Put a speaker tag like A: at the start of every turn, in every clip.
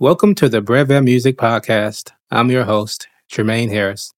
A: Welcome to the Breve Music Podcast. I'm your host, Jermaine Harris.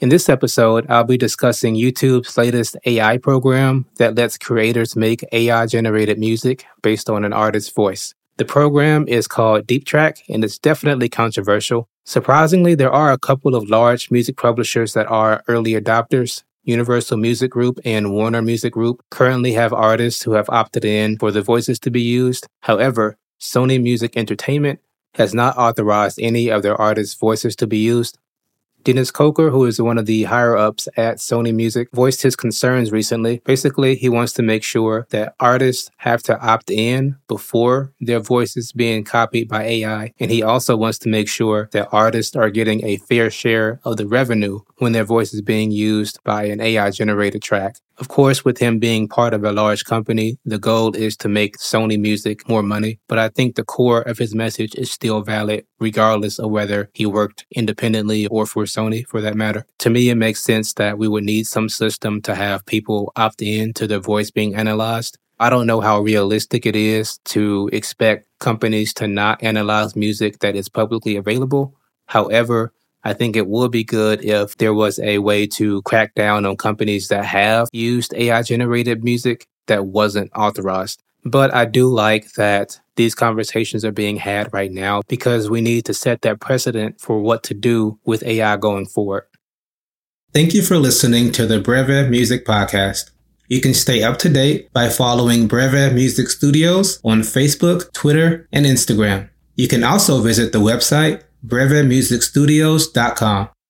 A: In this episode, I'll be discussing YouTube's latest AI program that lets creators make AI generated music based on an artist's voice. The program is called Dream Track and it's definitely controversial. Surprisingly, there are a couple of large music publishers that are early adopters. Universal Music Group and Warner Music Group currently have artists who have opted in for the voices to be used. However, Sony Music Entertainment has not authorized any of their artists' voices to be used. Dennis Coker, who is one of the higher ups at Sony Music, voiced his concerns recently. Basically, he wants to make sure that artists have to opt in before their voices being copied by AI. And he also wants to make sure that artists are getting a fair share of the revenue when their voice is being used by an AI generated track. Of course, with him being part of a large company, the goal is to make Sony Music more money, but I think the core of his message is still valid, regardless of whether he worked independently or for Sony for that matter. To me, it makes sense that we would need some system to have people opt in to their voice being analyzed. I don't know how realistic it is to expect companies to not analyze music that is publicly available. However, I think it would be good if there was a way to crack down on companies that have used AI generated music that wasn't authorized. But I do like that these conversations are being had right now because we need to set that precedent for what to do with AI going forward. Thank you for listening to the Breve Music Podcast. You can stay up to date by following Breve Music Studios on Facebook, Twitter, and Instagram. You can also visit the website brevemusicstudios.com.